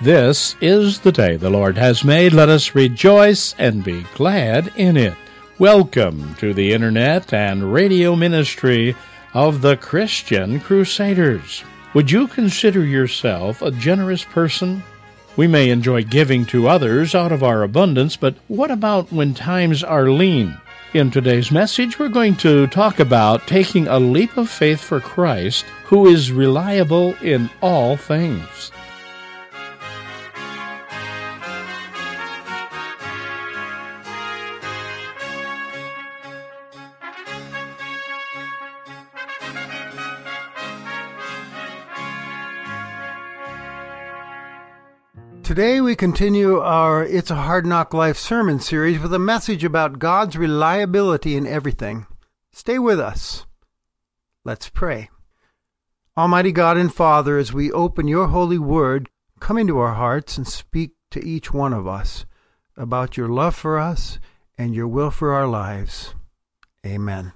This is the day the Lord has made. Let us rejoice and be glad in it. Welcome to the Internet and radio ministry of the Christian Crusaders. Would you consider yourself a generous person? We may enjoy giving to others out of our abundance, but what about when times are lean? In today's message, we're going to talk about taking a leap of faith for Christ, who is reliable in all things. Today we continue our It's a Hard Knock Life sermon series with a message about God's reliability in everything. Stay with us. Let's pray. Almighty God and Father, as we open your holy word, come into our hearts and speak to each one of us about your love for us and your will for our lives. Amen.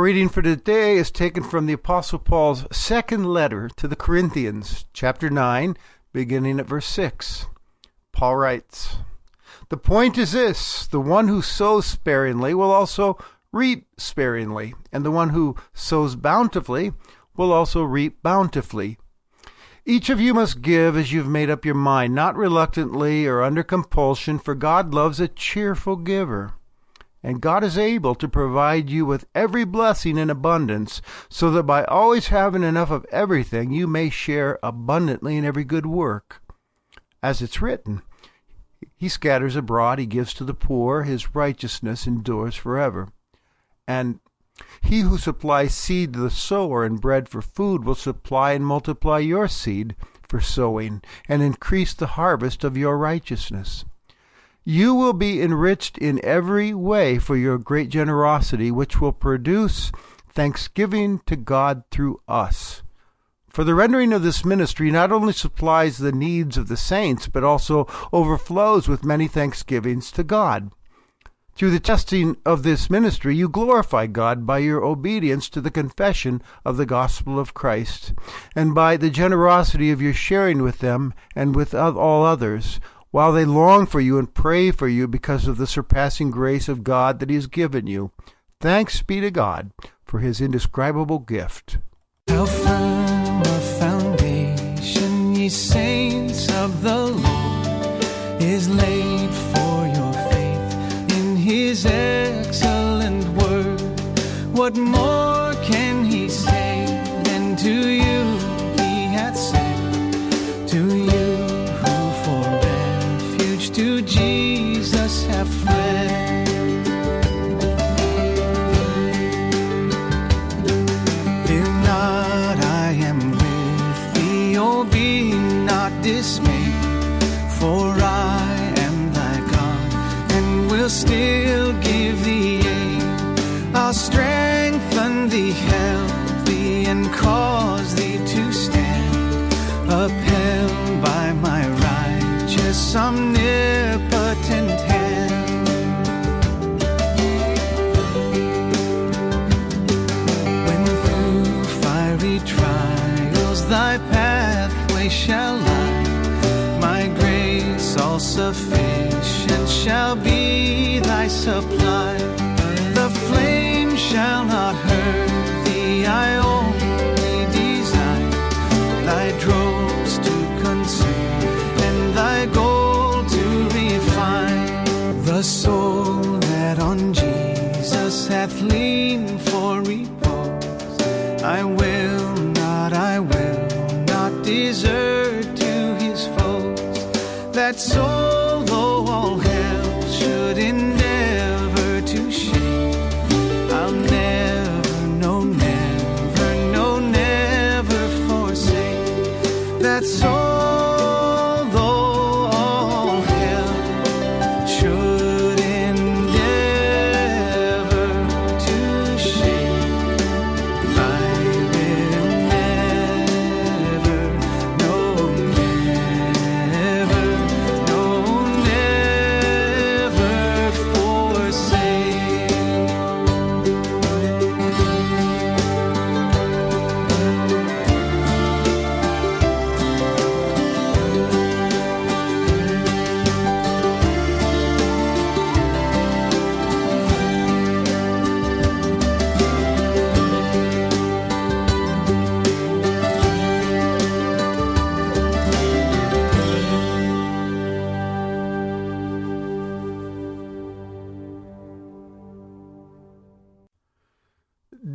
Our reading for today is taken from the Apostle Paul's second letter to the Corinthians, chapter 9, beginning at verse 6. Paul writes, The point is this the one who sows sparingly will also reap sparingly, and the one who sows bountifully will also reap bountifully. Each of you must give as you've made up your mind, not reluctantly or under compulsion, for God loves a cheerful giver. And God is able to provide you with every blessing in abundance, so that by always having enough of everything, you may share abundantly in every good work. As it's written, He scatters abroad, He gives to the poor, His righteousness endures forever. And he who supplies seed to the sower and bread for food will supply and multiply your seed for sowing, and increase the harvest of your righteousness. You will be enriched in every way for your great generosity, which will produce thanksgiving to God through us. For the rendering of this ministry not only supplies the needs of the saints, but also overflows with many thanksgivings to God. Through the testing of this ministry, you glorify God by your obedience to the confession of the gospel of Christ, and by the generosity of your sharing with them and with all others, while they long for you and pray for you because of the surpassing grace of God that He has given you. Thanks be to God for His indescribable gift. How firm a foundation, ye saints of the Lord, is laid for your faith in His excellent word. What more can He say than to you still give thee aid. I'll strengthen thee, help thee, and cause thee to stand, upheld by my righteous omnipotent hand. When through fiery trials thy pathway shall lie, my grace all sufficient shall be thy supply. The flame shall not hurt thee. I only desire thy dross to consume and thy gold to refine. The soul that on Jesus hath leaned for repose, I will not, I will not desert to his foes. That soul,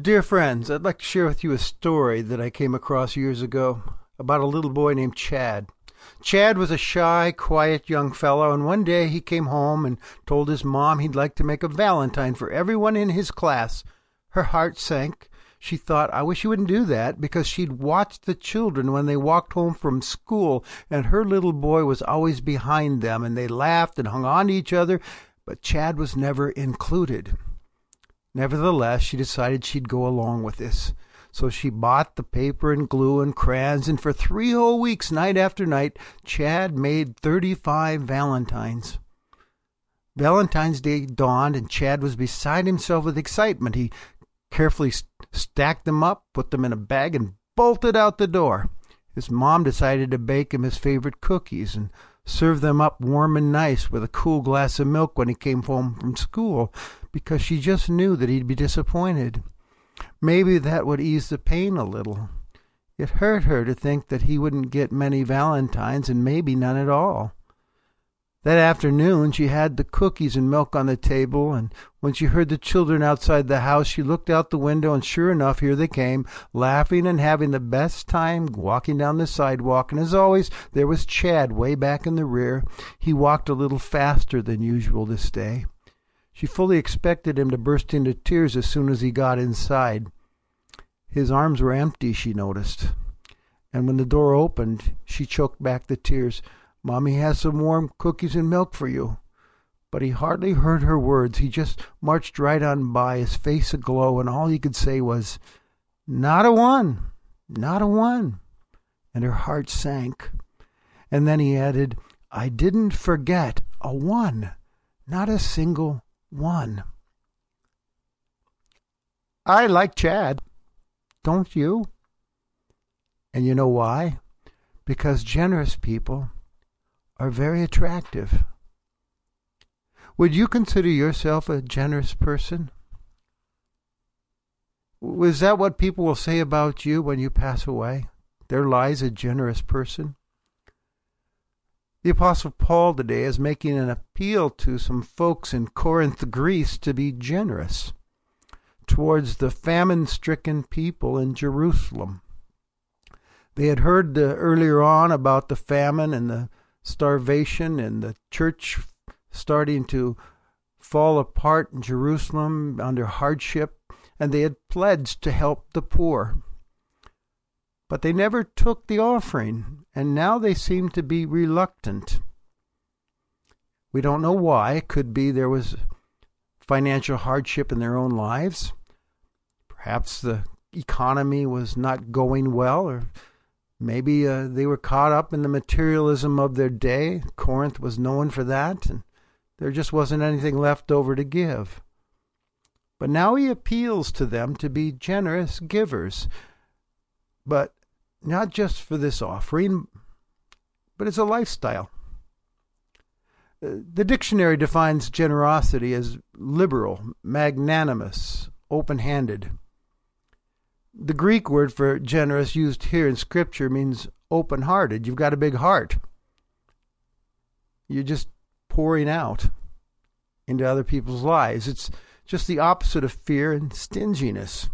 Dear friends, I'd like to share with you a story that I came across years ago about a little boy named Chad. Chad was a shy, quiet young fellow, and one day he came home and told his mom he'd like to make a valentine for everyone in his class. Her heart sank. She thought, I wish he wouldn't do that, because she'd watched the children when they walked home from school, and her little boy was always behind them, and they laughed and hung on to each other, but Chad was never included. Nevertheless, she decided she'd go along with this. So she bought the paper and glue and crayons, and for three whole weeks, night after night, Chad made 35 Valentines. Valentine's Day dawned, and Chad was beside himself with excitement. He carefully st- stacked them up, put them in a bag, and bolted out the door. His mom decided to bake him his favorite cookies and serve them up warm and nice with a cool glass of milk when he came home from school, because she just knew that he'd be disappointed. Maybe that would ease the pain a little. It hurt her to think that he wouldn't get many valentines and maybe none at all. That afternoon she had the cookies and milk on the table, and when she heard the children outside the house, she looked out the window, and sure enough, here they came, laughing and having the best time walking down the sidewalk. And as always, there was Chad way back in the rear. He walked a little faster than usual this day. She fully expected him to burst into tears as soon as he got inside. His arms were empty, she noticed. And when the door opened, she choked back the tears. Mommy has some warm cookies and milk for you. But he hardly heard her words. He just marched right on by, his face aglow, and all he could say was, Not a one, not a one. And her heart sank. And then he added, I didn't forget a one, not a single one. I like Chad. Don't you? And you know why? Because generous people are very attractive. Would you consider yourself a generous person? Is that what people will say about you when you pass away? There lies a generous person. The Apostle Paul today is making an appeal to some folks in Corinth, Greece, to be generous towards the famine stricken people in Jerusalem. They had heard uh, earlier on about the famine and the starvation and the church starting to fall apart in Jerusalem under hardship, and they had pledged to help the poor. But they never took the offering, and now they seem to be reluctant. We don't know why. It could be there was financial hardship in their own lives. Perhaps the economy was not going well, or maybe uh, they were caught up in the materialism of their day. Corinth was known for that, and there just wasn't anything left over to give. But now he appeals to them to be generous givers, but not just for this offering, but as a lifestyle. The dictionary defines generosity as liberal, magnanimous, open handed. The Greek word for generous used here in Scripture means open hearted. You've got a big heart. You're just pouring out into other people's lives. It's just the opposite of fear and stinginess.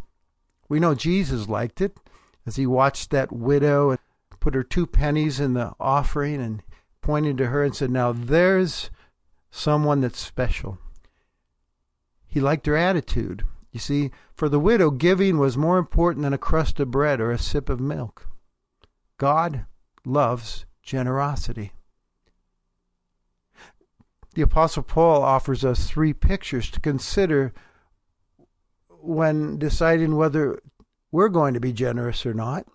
We know Jesus liked it as he watched that widow and put her two pennies in the offering and pointed to her and said, Now there's someone that's special. He liked her attitude. You see, for the widow, giving was more important than a crust of bread or a sip of milk. God loves generosity. The Apostle Paul offers us three pictures to consider when deciding whether we're going to be generous or not,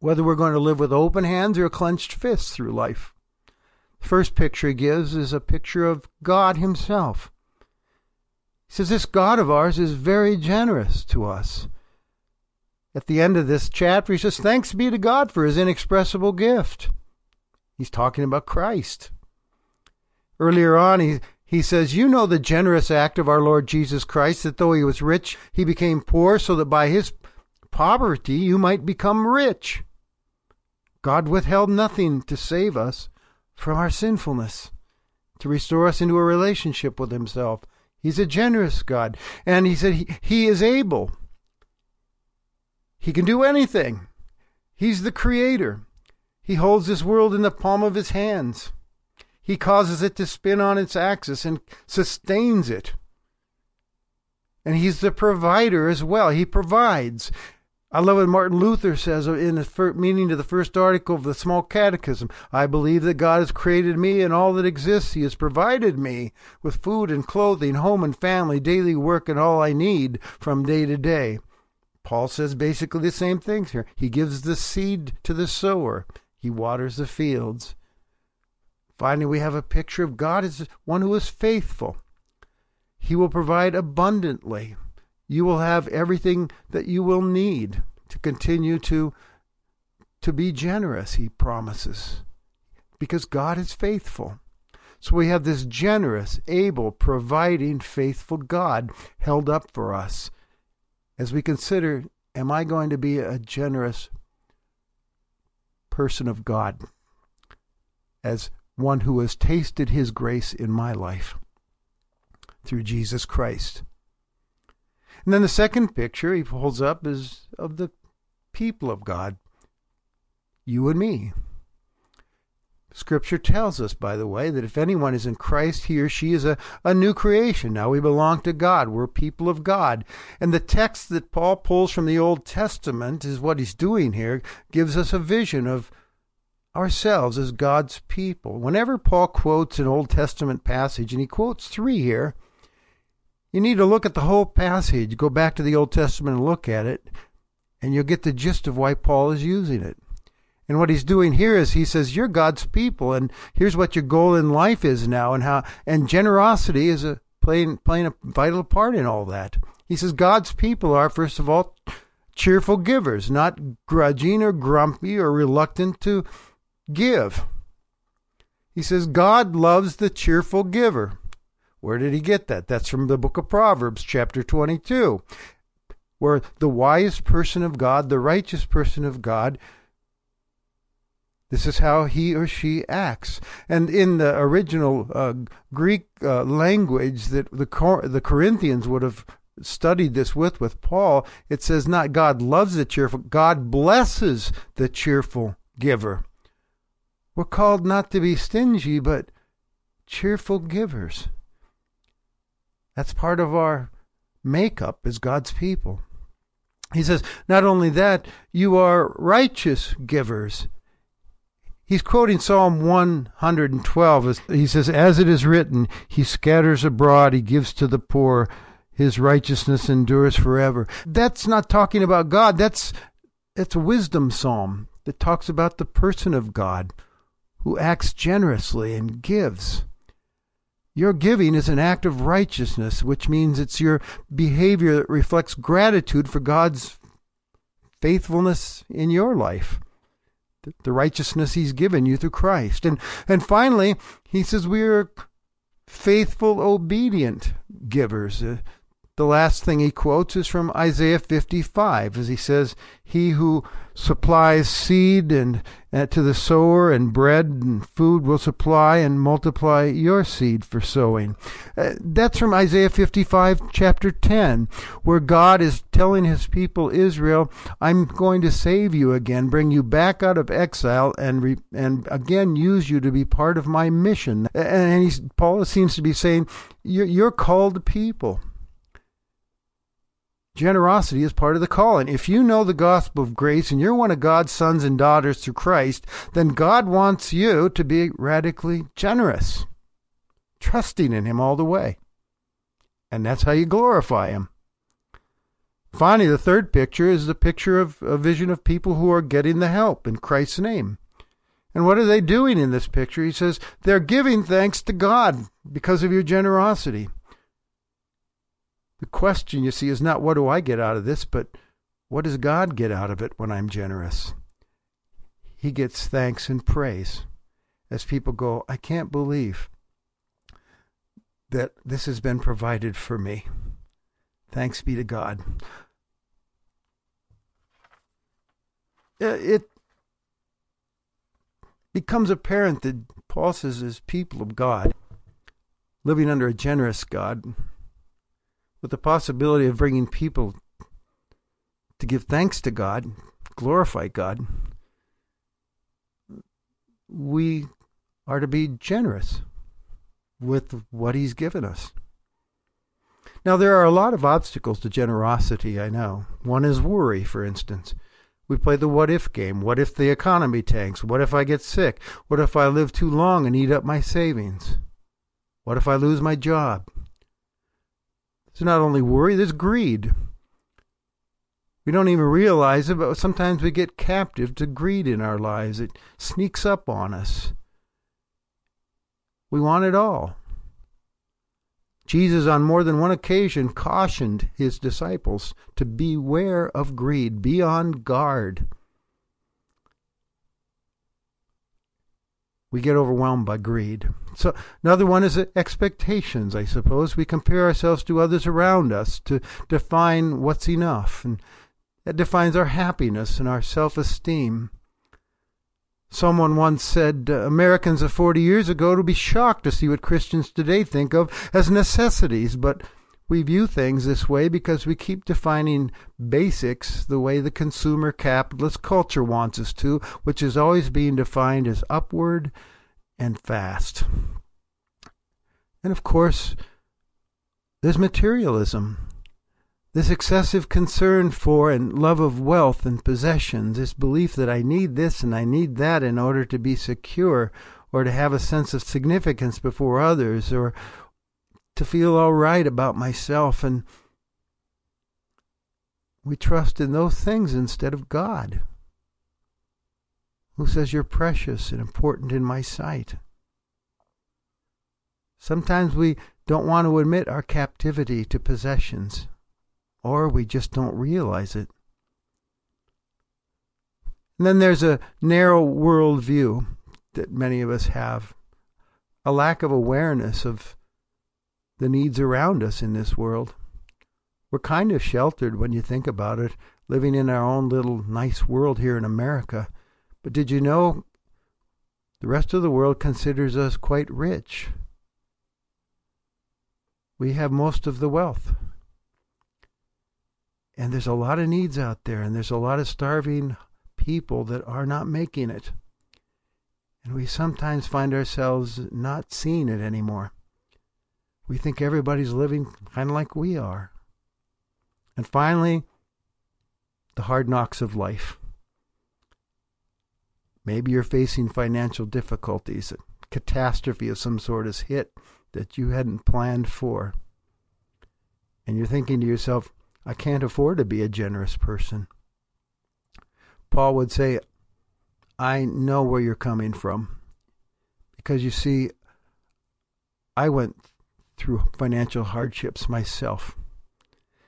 whether we're going to live with open hands or clenched fists through life. The first picture he gives is a picture of God Himself. He says, This God of ours is very generous to us. At the end of this chapter, he says, Thanks be to God for his inexpressible gift. He's talking about Christ. Earlier on, he, he says, You know the generous act of our Lord Jesus Christ, that though he was rich, he became poor, so that by his poverty you might become rich. God withheld nothing to save us from our sinfulness, to restore us into a relationship with himself. He's a generous God. And he said he, he is able. He can do anything. He's the creator. He holds this world in the palm of his hands. He causes it to spin on its axis and sustains it. And he's the provider as well. He provides. I love what Martin Luther says in the meaning to the first article of the Small Catechism. I believe that God has created me and all that exists. He has provided me with food and clothing, home and family, daily work, and all I need from day to day. Paul says basically the same things here. He gives the seed to the sower, he waters the fields. Finally, we have a picture of God as one who is faithful. He will provide abundantly you will have everything that you will need to continue to to be generous he promises because God is faithful. So we have this generous able providing faithful God held up for us. As we consider am I going to be a generous person of God as one who has tasted his grace in my life? Through Jesus Christ and then the second picture he holds up is of the people of God, you and me. Scripture tells us, by the way, that if anyone is in Christ, he or she is a, a new creation. Now we belong to God. We're people of God. And the text that Paul pulls from the Old Testament is what he's doing here, gives us a vision of ourselves as God's people. Whenever Paul quotes an Old Testament passage, and he quotes three here, you need to look at the whole passage, go back to the Old Testament and look at it, and you'll get the gist of why Paul is using it. And what he's doing here is he says, You're God's people, and here's what your goal in life is now, and how and generosity is a playing playing a vital part in all that. He says God's people are, first of all, cheerful givers, not grudging or grumpy or reluctant to give. He says God loves the cheerful giver. Where did he get that? That's from the book of Proverbs, chapter 22, where the wise person of God, the righteous person of God, this is how he or she acts. And in the original uh, Greek uh, language that the, Cor- the Corinthians would have studied this with, with Paul, it says not God loves the cheerful, God blesses the cheerful giver. We're called not to be stingy, but cheerful givers. That's part of our makeup as God's people. He says, not only that, you are righteous givers. He's quoting Psalm 112. He says, As it is written, He scatters abroad, He gives to the poor, His righteousness endures forever. That's not talking about God. That's, that's a wisdom psalm that talks about the person of God who acts generously and gives. Your giving is an act of righteousness, which means it's your behavior that reflects gratitude for God's faithfulness in your life. the righteousness he's given you through Christ. And and finally, he says we are faithful, obedient givers. Uh, the last thing he quotes is from Isaiah 55, as he says, He who supplies seed and, uh, to the sower and bread and food will supply and multiply your seed for sowing. Uh, that's from Isaiah 55, chapter 10, where God is telling his people Israel, I'm going to save you again, bring you back out of exile, and, re- and again use you to be part of my mission. And Paul seems to be saying, you're called people. Generosity is part of the calling. If you know the gospel of grace and you're one of God's sons and daughters through Christ, then God wants you to be radically generous, trusting in Him all the way. And that's how you glorify Him. Finally, the third picture is the picture of a vision of people who are getting the help in Christ's name. And what are they doing in this picture? He says, they're giving thanks to God because of your generosity. The question, you see, is not what do I get out of this, but what does God get out of it when I'm generous? He gets thanks and praise as people go, I can't believe that this has been provided for me. Thanks be to God. Uh, it becomes apparent that Paul says, as people of God, living under a generous God, with the possibility of bringing people to give thanks to God, glorify God, we are to be generous with what He's given us. Now, there are a lot of obstacles to generosity, I know. One is worry, for instance. We play the what if game. What if the economy tanks? What if I get sick? What if I live too long and eat up my savings? What if I lose my job? There's not only worry, there's greed. We don't even realize it, but sometimes we get captive to greed in our lives. It sneaks up on us. We want it all. Jesus, on more than one occasion, cautioned his disciples to beware of greed, be on guard. We get overwhelmed by greed. So another one is expectations, I suppose. We compare ourselves to others around us to define what's enough, and that defines our happiness and our self-esteem. Someone once said uh, Americans of 40 years ago would be shocked to see what Christians today think of as necessities, but we view things this way because we keep defining basics the way the consumer capitalist culture wants us to, which is always being defined as upward and fast. And of course, there's materialism. This excessive concern for and love of wealth and possessions, this belief that I need this and I need that in order to be secure or to have a sense of significance before others or to feel all right about myself. And we trust in those things instead of God, who says, You're precious and important in my sight. Sometimes we don't want to admit our captivity to possessions, or we just don't realize it. And then there's a narrow world view that many of us have, a lack of awareness of the needs around us in this world. We're kind of sheltered when you think about it, living in our own little nice world here in America. But did you know the rest of the world considers us quite rich? We have most of the wealth. And there's a lot of needs out there, and there's a lot of starving people that are not making it. And we sometimes find ourselves not seeing it anymore. We think everybody's living kind of like we are. And finally, the hard knocks of life. Maybe you're facing financial difficulties, a catastrophe of some sort has hit that you hadn't planned for. And you're thinking to yourself, I can't afford to be a generous person. Paul would say, I know where you're coming from. Because you see, I went through financial hardships myself.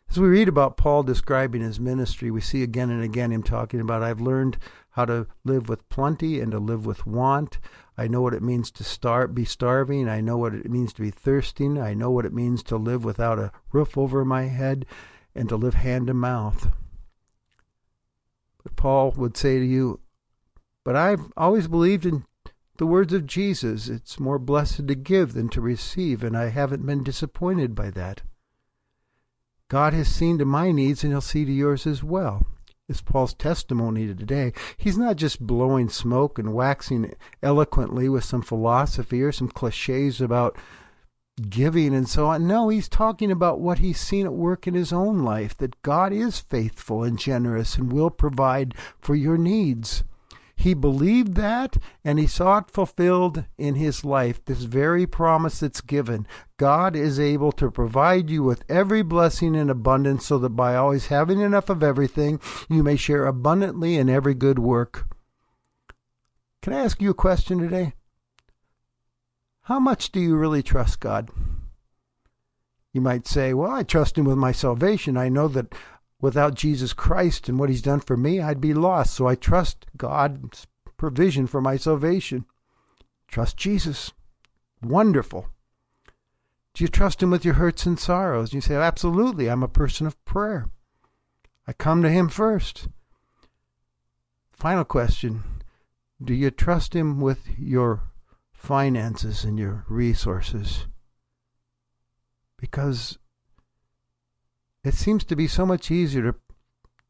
As we read about Paul describing his ministry, we see again and again him talking about, I've learned how to live with plenty and to live with want. I know what it means to starve, be starving. I know what it means to be thirsting. I know what it means to live without a roof over my head and to live hand to mouth. But Paul would say to you, But I've always believed in the words of Jesus. It's more blessed to give than to receive, and I haven't been disappointed by that. God has seen to my needs, and He'll see to yours as well is Paul's testimony today. He's not just blowing smoke and waxing eloquently with some philosophy or some cliches about giving and so on. No, he's talking about what he's seen at work in his own life that God is faithful and generous and will provide for your needs. He believed that and he saw it fulfilled in his life, this very promise that's given. God is able to provide you with every blessing in abundance so that by always having enough of everything, you may share abundantly in every good work. Can I ask you a question today? How much do you really trust God? You might say, Well, I trust Him with my salvation. I know that without Jesus Christ and what He's done for me, I'd be lost. So I trust God's provision for my salvation. Trust Jesus. Wonderful. Do you trust Him with your hurts and sorrows? You say, Absolutely. I'm a person of prayer. I come to Him first. Final question Do you trust Him with your finances and your resources? Because it seems to be so much easier to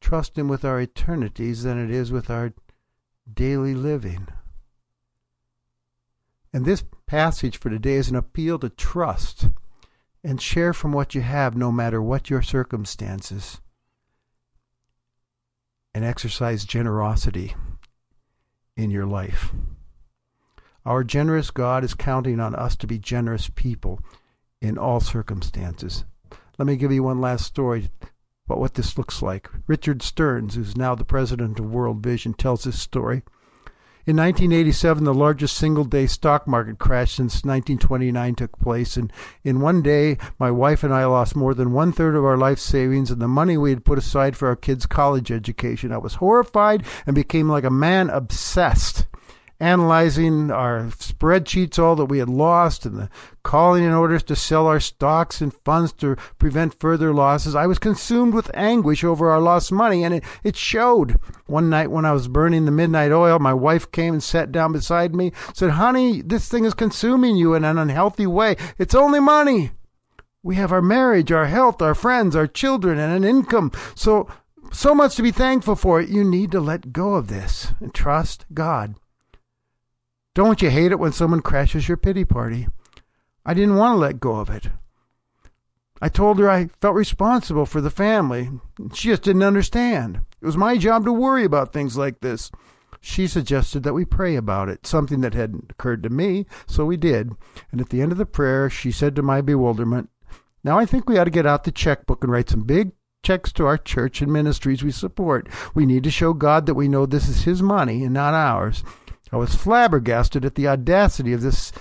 trust Him with our eternities than it is with our daily living. And this passage for today is an appeal to trust and share from what you have, no matter what your circumstances, and exercise generosity in your life. Our generous God is counting on us to be generous people in all circumstances. Let me give you one last story about what this looks like. Richard Stearns, who's now the president of World Vision, tells this story. In 1987, the largest single day stock market crash since 1929 took place. And in one day, my wife and I lost more than one third of our life savings and the money we had put aside for our kids' college education. I was horrified and became like a man obsessed analyzing our spreadsheets, all that we had lost, and the calling in orders to sell our stocks and funds to prevent further losses. I was consumed with anguish over our lost money, and it, it showed. One night when I was burning the midnight oil, my wife came and sat down beside me, said, Honey, this thing is consuming you in an unhealthy way. It's only money. We have our marriage, our health, our friends, our children, and an income. So, so much to be thankful for. You need to let go of this and trust God. Don't you hate it when someone crashes your pity party? I didn't want to let go of it. I told her I felt responsible for the family. She just didn't understand. It was my job to worry about things like this. She suggested that we pray about it, something that hadn't occurred to me, so we did. And at the end of the prayer, she said to my bewilderment, Now I think we ought to get out the checkbook and write some big checks to our church and ministries we support. We need to show God that we know this is His money and not ours. I was flabbergasted at the audacity of this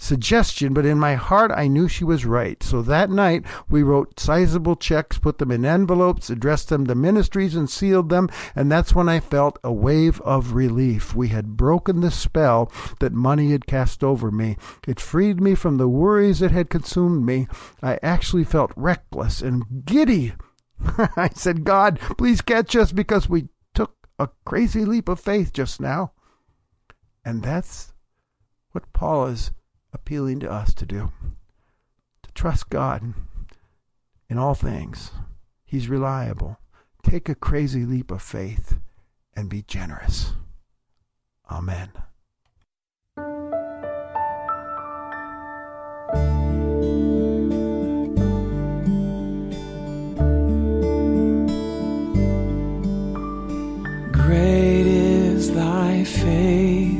suggestion, but in my heart I knew she was right. So that night we wrote sizable checks, put them in envelopes, addressed them to ministries, and sealed them, and that's when I felt a wave of relief. We had broken the spell that money had cast over me. It freed me from the worries that had consumed me. I actually felt reckless and giddy. I said, God, please catch us because we took a crazy leap of faith just now. And that's what Paul is appealing to us to do to trust God in all things. He's reliable. Take a crazy leap of faith and be generous. Amen. Great is thy faith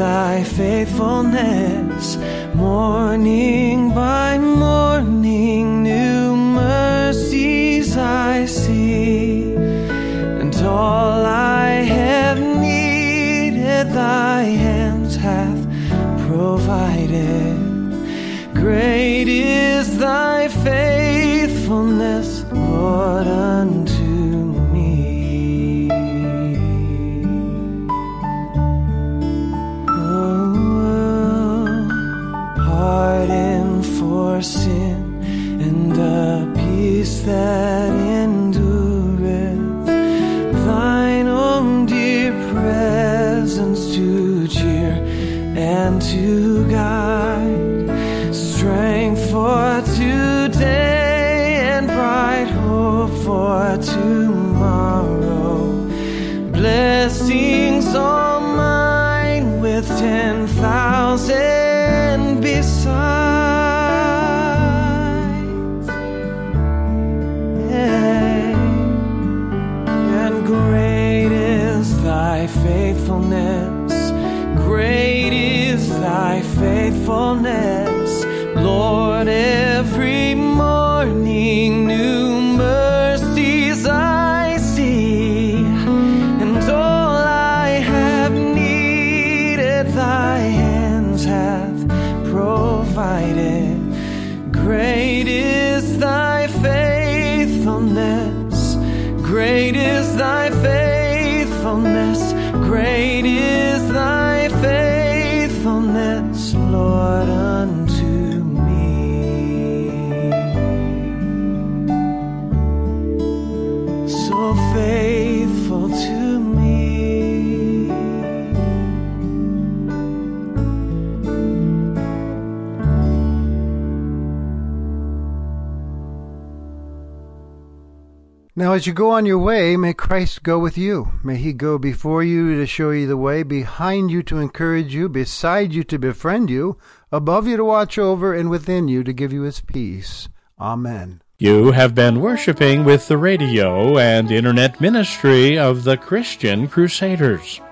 thy faithfulness. Morning by morning, new mercies I see, and all I have needed, thy hands have provided. Great Great is thy faithfulness. Great is thy Now, as you go on your way, may Christ go with you. May he go before you to show you the way, behind you to encourage you, beside you to befriend you, above you to watch over, and within you to give you his peace. Amen. You have been worshiping with the radio and internet ministry of the Christian Crusaders.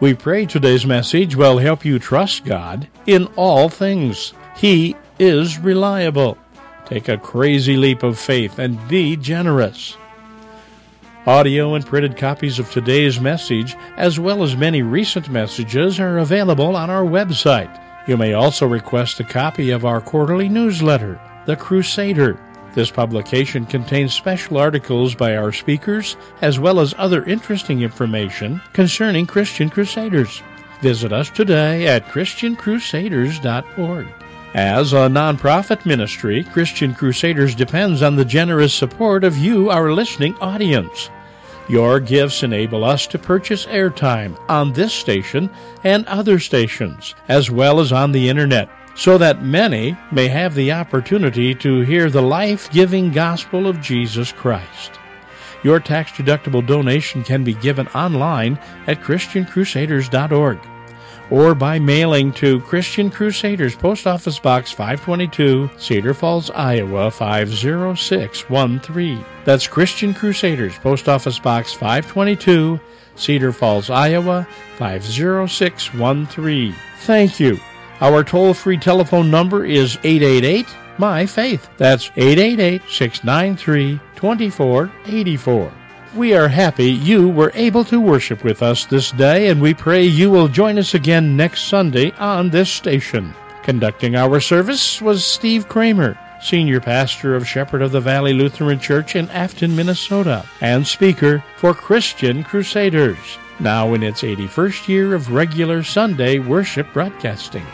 We pray today's message will help you trust God in all things. He is reliable. Take a crazy leap of faith and be generous. Audio and printed copies of today's message, as well as many recent messages, are available on our website. You may also request a copy of our quarterly newsletter, The Crusader. This publication contains special articles by our speakers, as well as other interesting information concerning Christian Crusaders. Visit us today at ChristianCrusaders.org. As a nonprofit ministry, Christian Crusaders depends on the generous support of you, our listening audience. Your gifts enable us to purchase airtime on this station and other stations, as well as on the internet, so that many may have the opportunity to hear the life giving gospel of Jesus Christ. Your tax deductible donation can be given online at ChristianCrusaders.org or by mailing to Christian Crusaders, Post Office Box 522, Cedar Falls, Iowa 50613. That's Christian Crusaders, Post Office Box 522, Cedar Falls, Iowa 50613. Thank you. Our toll free telephone number is 888 My Faith. That's 888 693 2484. We are happy you were able to worship with us this day, and we pray you will join us again next Sunday on this station. Conducting our service was Steve Kramer, Senior Pastor of Shepherd of the Valley Lutheran Church in Afton, Minnesota, and speaker for Christian Crusaders, now in its 81st year of regular Sunday worship broadcasting.